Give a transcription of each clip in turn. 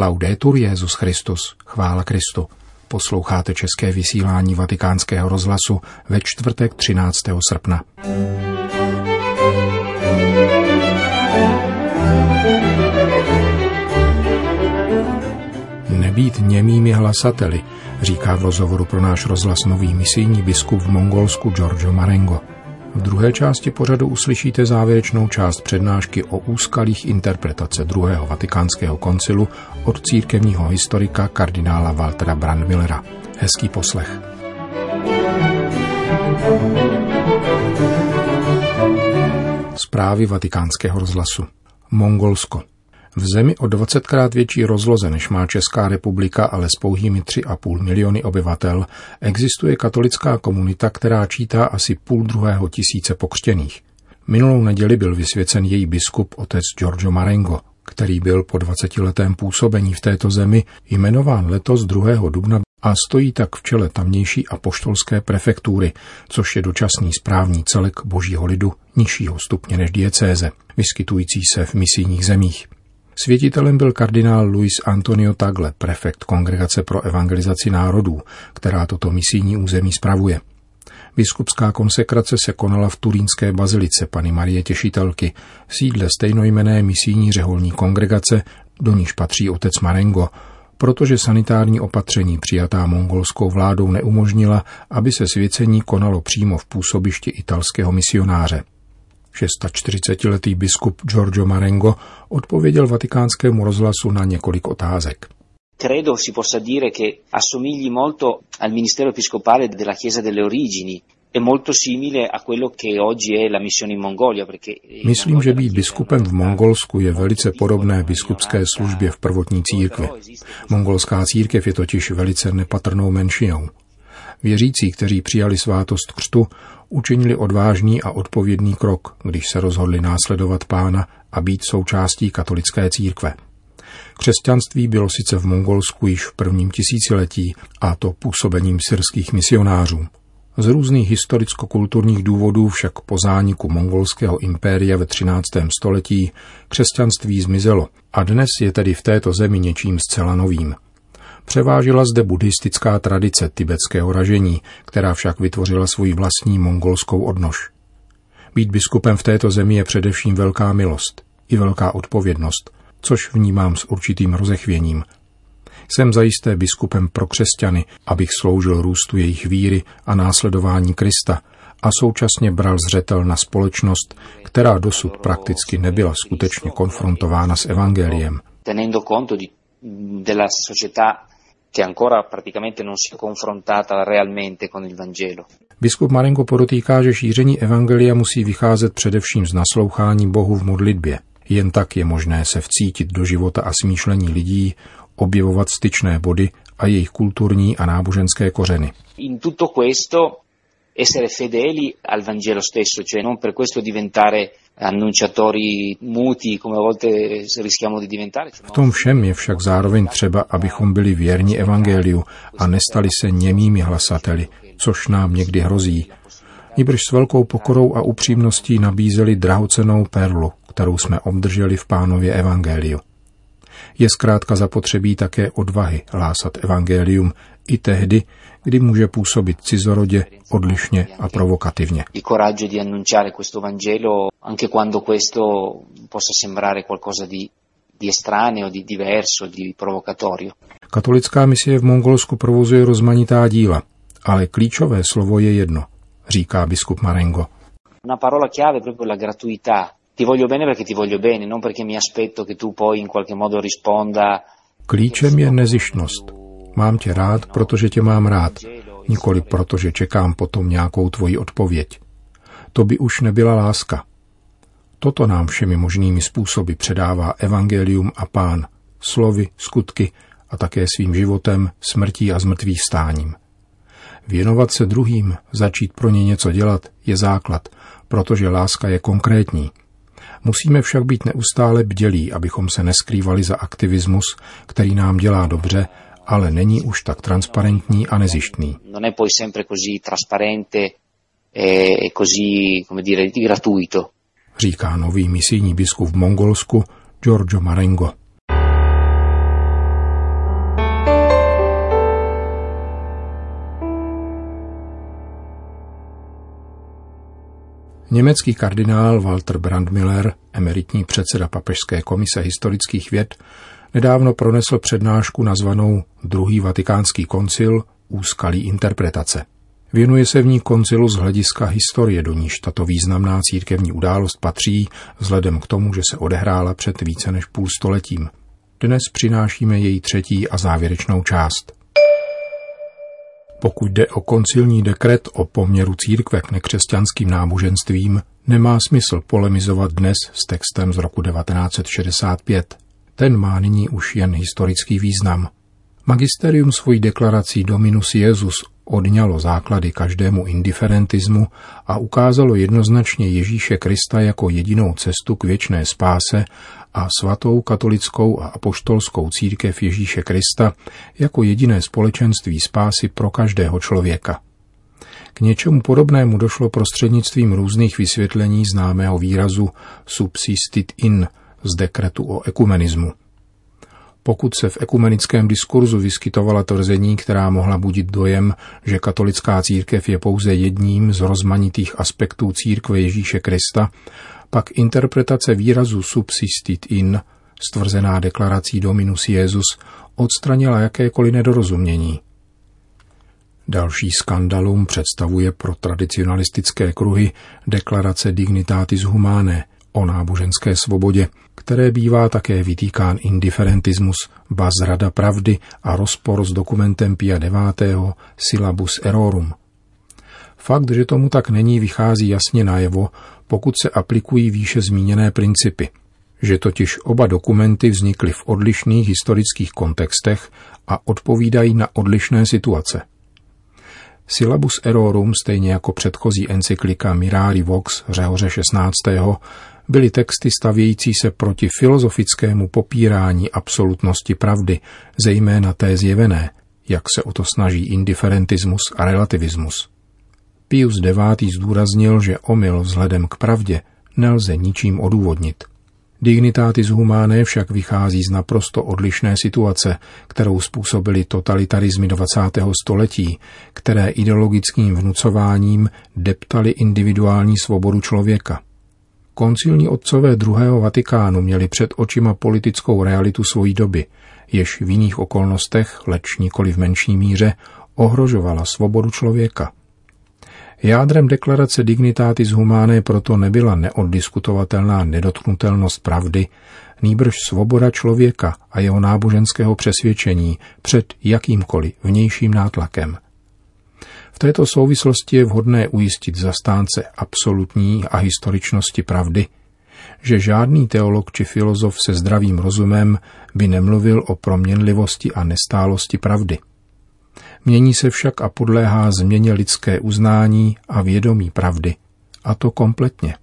Laudetur Jezus Christus, chvála Kristu. Posloucháte české vysílání Vatikánského rozhlasu ve čtvrtek 13. srpna. Nebýt němými hlasateli, říká v rozhovoru pro náš rozhlas nový misijní biskup v Mongolsku Giorgio Marengo. V druhé části pořadu uslyšíte závěrečnou část přednášky o úskalých interpretace druhého vatikánského koncilu od církevního historika kardinála Waltera Brandmillera. Hezký poslech. Zprávy vatikánského rozhlasu. Mongolsko. V zemi o 20krát větší rozloze, než má Česká republika, ale s pouhými 3,5 miliony obyvatel, existuje katolická komunita, která čítá asi půl druhého tisíce pokřtěných. Minulou neděli byl vysvěcen její biskup otec Giorgio Marengo, který byl po 20-letém působení v této zemi jmenován letos 2. dubna a stojí tak v čele tamnější apoštolské prefektury, což je dočasný správní celek božího lidu nižšího stupně než diecéze, vyskytující se v misijních zemích. Světitelem byl kardinál Luis Antonio Tagle, prefekt Kongregace pro evangelizaci národů, která toto misijní území spravuje. Biskupská konsekrace se konala v turínské bazilice Pany Marie Těšitelky, sídle stejnojmené misijní řeholní kongregace, do níž patří otec Marengo, protože sanitární opatření přijatá mongolskou vládou neumožnila, aby se svěcení konalo přímo v působišti italského misionáře. 640-letý biskup Giorgio Marengo odpověděl vatikánskému rozhlasu na několik otázek. Credo si possa dire che assomigli molto al ministero episcopale della Chiesa delle Origini, Myslím, že být biskupem v Mongolsku je velice podobné biskupské službě v prvotní církvi. Mongolská církev je totiž velice nepatrnou menšinou. Věřící, kteří přijali svátost křtu, učinili odvážný a odpovědný krok, když se rozhodli následovat pána a být součástí katolické církve. Křesťanství bylo sice v Mongolsku již v prvním tisíciletí, a to působením syrských misionářů. Z různých historicko-kulturních důvodů však po zániku mongolského impéria ve 13. století křesťanství zmizelo a dnes je tedy v této zemi něčím zcela novým – Převážila zde buddhistická tradice tibetského ražení, která však vytvořila svůj vlastní mongolskou odnož. Být biskupem v této zemi je především velká milost i velká odpovědnost, což vnímám s určitým rozechvěním. Jsem zajisté biskupem pro křesťany, abych sloužil růstu jejich víry a následování Krista a současně bral zřetel na společnost, která dosud prakticky nebyla skutečně konfrontována s evangeliem. Tenendo conto di, della società che ancora praticamente non si è confrontata realmente con il Vangelo. Biskup Marenko podotýká, že šíření evangelia musí vycházet především z naslouchání Bohu v modlitbě. Jen tak je možné se vcítit do života a smýšlení lidí, objevovat styčné body a jejich kulturní a náboženské kořeny. In tutto questo essere fedeli al Vangelo stesso, cioè non per questo diventare annunciatori muti, come a volte rischiamo di diventare. V tom všem je však zároveň třeba, abychom byli věrni evangeliu a nestali se němými hlasateli, což nám někdy hrozí. Nýbrž s velkou pokorou a upřímností nabízeli drahocenou perlu, kterou jsme obdrželi v pánově evangeliu. Je zkrátka zapotřebí také odvahy hlásat evangelium i tehdy, kdy může působit cizorodě, odlišně a provokativně. Katolická misie v Mongolsku provozuje rozmanitá díla, ale klíčové slovo je jedno, říká biskup Marengo. Una parola chiave proprio la gratuità. Ti voglio bene perché ti voglio bene, non perché mi aspetto che tu poi in qualche modo risponda. Klíčem je nezištnost, Mám tě rád, protože tě mám rád, nikoli proto, že čekám potom nějakou tvoji odpověď. To by už nebyla láska. Toto nám všemi možnými způsoby předává Evangelium a Pán, slovy, skutky a také svým životem, smrtí a zmrtvý stáním. Věnovat se druhým, začít pro ně něco dělat, je základ, protože láska je konkrétní. Musíme však být neustále bdělí, abychom se neskrývali za aktivismus, který nám dělá dobře ale není už tak transparentní a nezištný. Non è poi sempre così trasparente e così, come dire, gratuito říká nový misijní biskup v Mongolsku Giorgio Marengo. Německý kardinál Walter Brandmiller, emeritní předseda Papežské komise historických věd, nedávno pronesl přednášku nazvanou Druhý vatikánský koncil úskalí interpretace – Věnuje se v ní koncilu z hlediska historie, do níž tato významná církevní událost patří, vzhledem k tomu, že se odehrála před více než půl stoletím. Dnes přinášíme její třetí a závěrečnou část. Pokud jde o koncilní dekret o poměru církve k nekřesťanským náboženstvím, nemá smysl polemizovat dnes s textem z roku 1965. Ten má nyní už jen historický význam. Magisterium svojí deklarací Dominus Jezus odňalo základy každému indiferentismu a ukázalo jednoznačně Ježíše Krista jako jedinou cestu k věčné spáse a svatou katolickou a apoštolskou církev Ježíše Krista jako jediné společenství spásy pro každého člověka. K něčemu podobnému došlo prostřednictvím různých vysvětlení známého výrazu subsistit in z dekretu o ekumenismu. Pokud se v ekumenickém diskurzu vyskytovala tvrzení, která mohla budit dojem, že katolická církev je pouze jedním z rozmanitých aspektů církve Ježíše Krista, pak interpretace výrazu subsistit in, stvrzená deklarací Dominus Jezus, odstranila jakékoliv nedorozumění. Další skandalum představuje pro tradicionalistické kruhy deklarace Dignitatis Humanae o náboženské svobodě, které bývá také vytýkán indiferentismus, ba zrada pravdy a rozpor s dokumentem Pia IX. Syllabus Errorum. Fakt, že tomu tak není, vychází jasně najevo, pokud se aplikují výše zmíněné principy, že totiž oba dokumenty vznikly v odlišných historických kontextech a odpovídají na odlišné situace. Syllabus Errorum, stejně jako předchozí encyklika Mirari Vox Řehoře 16 byly texty stavějící se proti filozofickému popírání absolutnosti pravdy, zejména té zjevené, jak se o to snaží indiferentismus a relativismus. Pius IX. zdůraznil, že omyl vzhledem k pravdě nelze ničím odůvodnit. Dignitatis humanae však vychází z naprosto odlišné situace, kterou způsobili totalitarizmy 20. století, které ideologickým vnucováním deptali individuální svobodu člověka. Koncilní otcové druhého Vatikánu měli před očima politickou realitu svojí doby, jež v jiných okolnostech, leč nikoli v menší míře, ohrožovala svobodu člověka. Jádrem deklarace Dignitatis Humanae proto nebyla neoddiskutovatelná nedotknutelnost pravdy, nýbrž svoboda člověka a jeho náboženského přesvědčení před jakýmkoliv vnějším nátlakem – v této souvislosti je vhodné ujistit zastánce absolutní a historičnosti pravdy, že žádný teolog či filozof se zdravým rozumem by nemluvil o proměnlivosti a nestálosti pravdy. Mění se však a podléhá změně lidské uznání a vědomí pravdy, a to kompletně.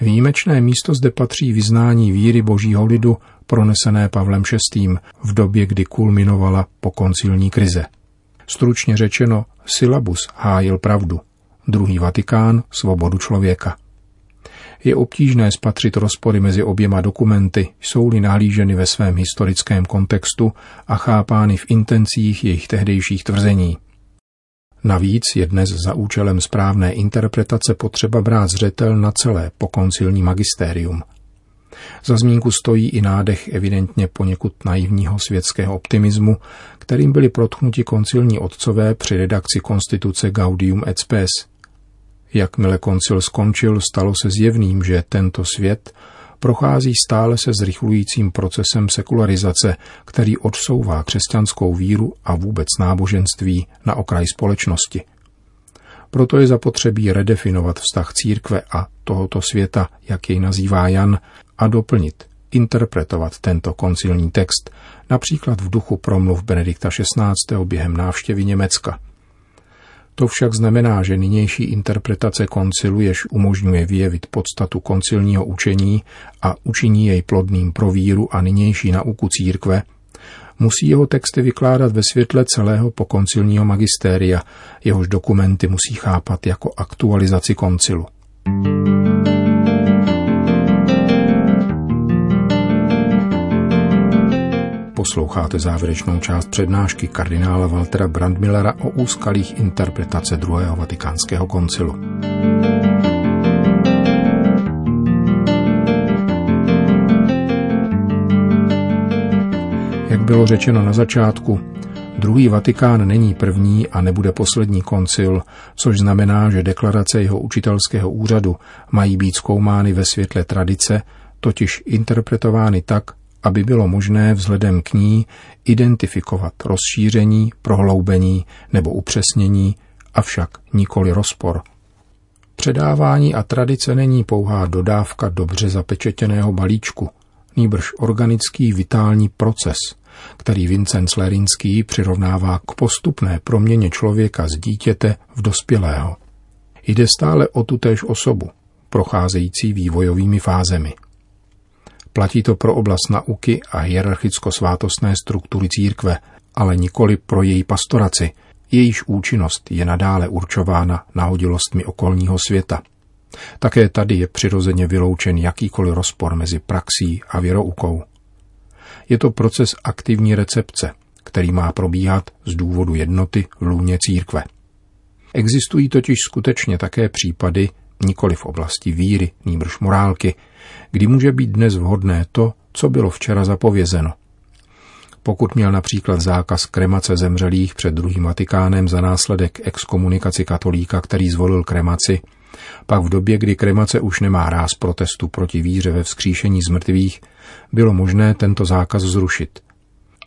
Výjimečné místo zde patří vyznání víry božího lidu pronesené Pavlem VI. v době, kdy kulminovala pokoncilní krize. Stručně řečeno, Syllabus hájil pravdu, druhý Vatikán svobodu člověka. Je obtížné spatřit rozpory mezi oběma dokumenty, jsou-li nahlíženy ve svém historickém kontextu a chápány v intencích jejich tehdejších tvrzení. Navíc je dnes za účelem správné interpretace potřeba brát zřetel na celé pokoncilní magistérium – za zmínku stojí i nádech evidentně poněkud naivního světského optimismu, kterým byli protchnuti koncilní otcové při redakci konstituce Gaudium et Spes. Jakmile koncil skončil, stalo se zjevným, že tento svět prochází stále se zrychlujícím procesem sekularizace, který odsouvá křesťanskou víru a vůbec náboženství na okraj společnosti. Proto je zapotřebí redefinovat vztah církve a tohoto světa, jak jej nazývá Jan, a doplnit, interpretovat tento koncilní text, například v duchu promluv Benedikta XVI. během návštěvy Německa. To však znamená, že nynější interpretace koncilu, jež umožňuje vyjevit podstatu koncilního učení a učiní jej plodným pro víru a nynější nauku církve, musí jeho texty vykládat ve světle celého pokoncilního magistéria, jehož dokumenty musí chápat jako aktualizaci koncilu. Posloucháte závěrečnou část přednášky kardinála Waltera Brandmillera o úskalých interpretace druhého vatikánského koncilu. Jak bylo řečeno na začátku, druhý Vatikán není první a nebude poslední koncil, což znamená, že deklarace jeho učitelského úřadu mají být zkoumány ve světle tradice, totiž interpretovány tak, aby bylo možné vzhledem k ní identifikovat rozšíření, prohloubení nebo upřesnění, avšak nikoli rozpor. Předávání a tradice není pouhá dodávka dobře zapečetěného balíčku, nýbrž organický vitální proces, který Vincent Slerinský přirovnává k postupné proměně člověka z dítěte v dospělého. Jde stále o tutéž osobu, procházející vývojovými fázemi – Platí to pro oblast nauky a hierarchicko-svátostné struktury církve, ale nikoli pro její pastoraci, jejíž účinnost je nadále určována nahodilostmi okolního světa. Také tady je přirozeně vyloučen jakýkoliv rozpor mezi praxí a věroukou. Je to proces aktivní recepce, který má probíhat z důvodu jednoty v lůně církve. Existují totiž skutečně také případy, nikoli v oblasti víry, nýbrž morálky, kdy může být dnes vhodné to, co bylo včera zapovězeno. Pokud měl například zákaz kremace zemřelých před druhým Vatikánem za následek exkomunikaci katolíka, který zvolil kremaci, pak v době, kdy kremace už nemá ráz protestu proti víře ve vzkříšení z mrtvých, bylo možné tento zákaz zrušit.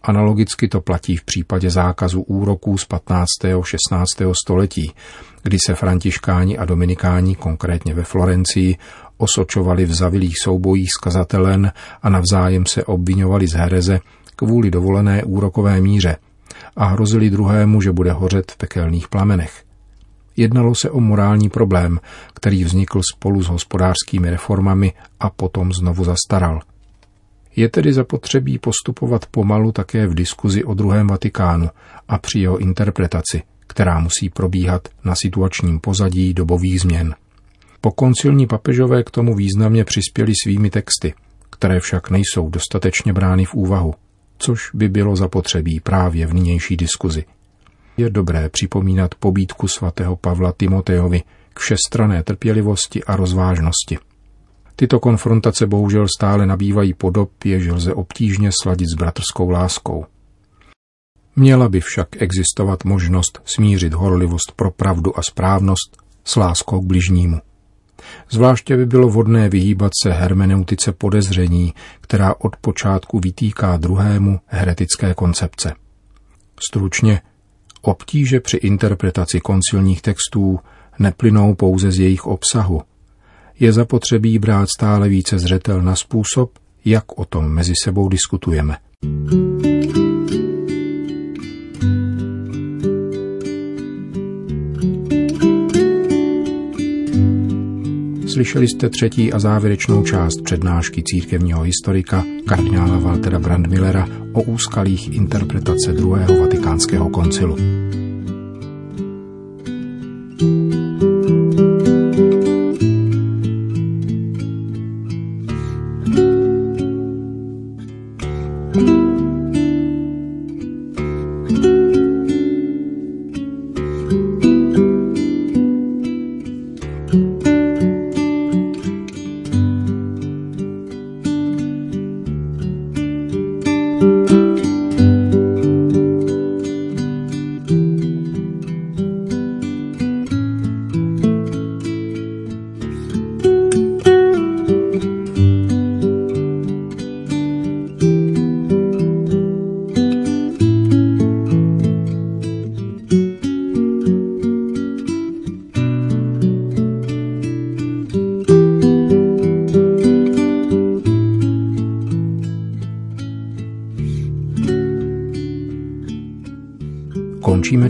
Analogicky to platí v případě zákazu úroků z 15. 16. století, kdy se františkáni a dominikáni, konkrétně ve Florencii, osočovali v zavilých soubojích s kazatelen a navzájem se obvinovali z hereze kvůli dovolené úrokové míře a hrozili druhému, že bude hořet v pekelných plamenech. Jednalo se o morální problém, který vznikl spolu s hospodářskými reformami a potom znovu zastaral. Je tedy zapotřebí postupovat pomalu také v diskuzi o druhém Vatikánu a při jeho interpretaci, která musí probíhat na situačním pozadí dobových změn. Po koncilní papežové k tomu významně přispěli svými texty, které však nejsou dostatečně brány v úvahu, což by bylo zapotřebí právě v nynější diskuzi. Je dobré připomínat pobídku svatého Pavla Timotejovi k všestrané trpělivosti a rozvážnosti. Tyto konfrontace bohužel stále nabývají podob, jež lze obtížně sladit s bratrskou láskou. Měla by však existovat možnost smířit horlivost pro pravdu a správnost s láskou k bližnímu. Zvláště by bylo vhodné vyhýbat se hermeneutice podezření, která od počátku vytýká druhému heretické koncepce. Stručně, obtíže při interpretaci koncilních textů neplynou pouze z jejich obsahu. Je zapotřebí brát stále více zřetel na způsob, jak o tom mezi sebou diskutujeme. Slyšeli jste třetí a závěrečnou část přednášky církevního historika kardinála Waltera Brandmillera o úskalých interpretace druhého vatikánského koncilu. 嗯。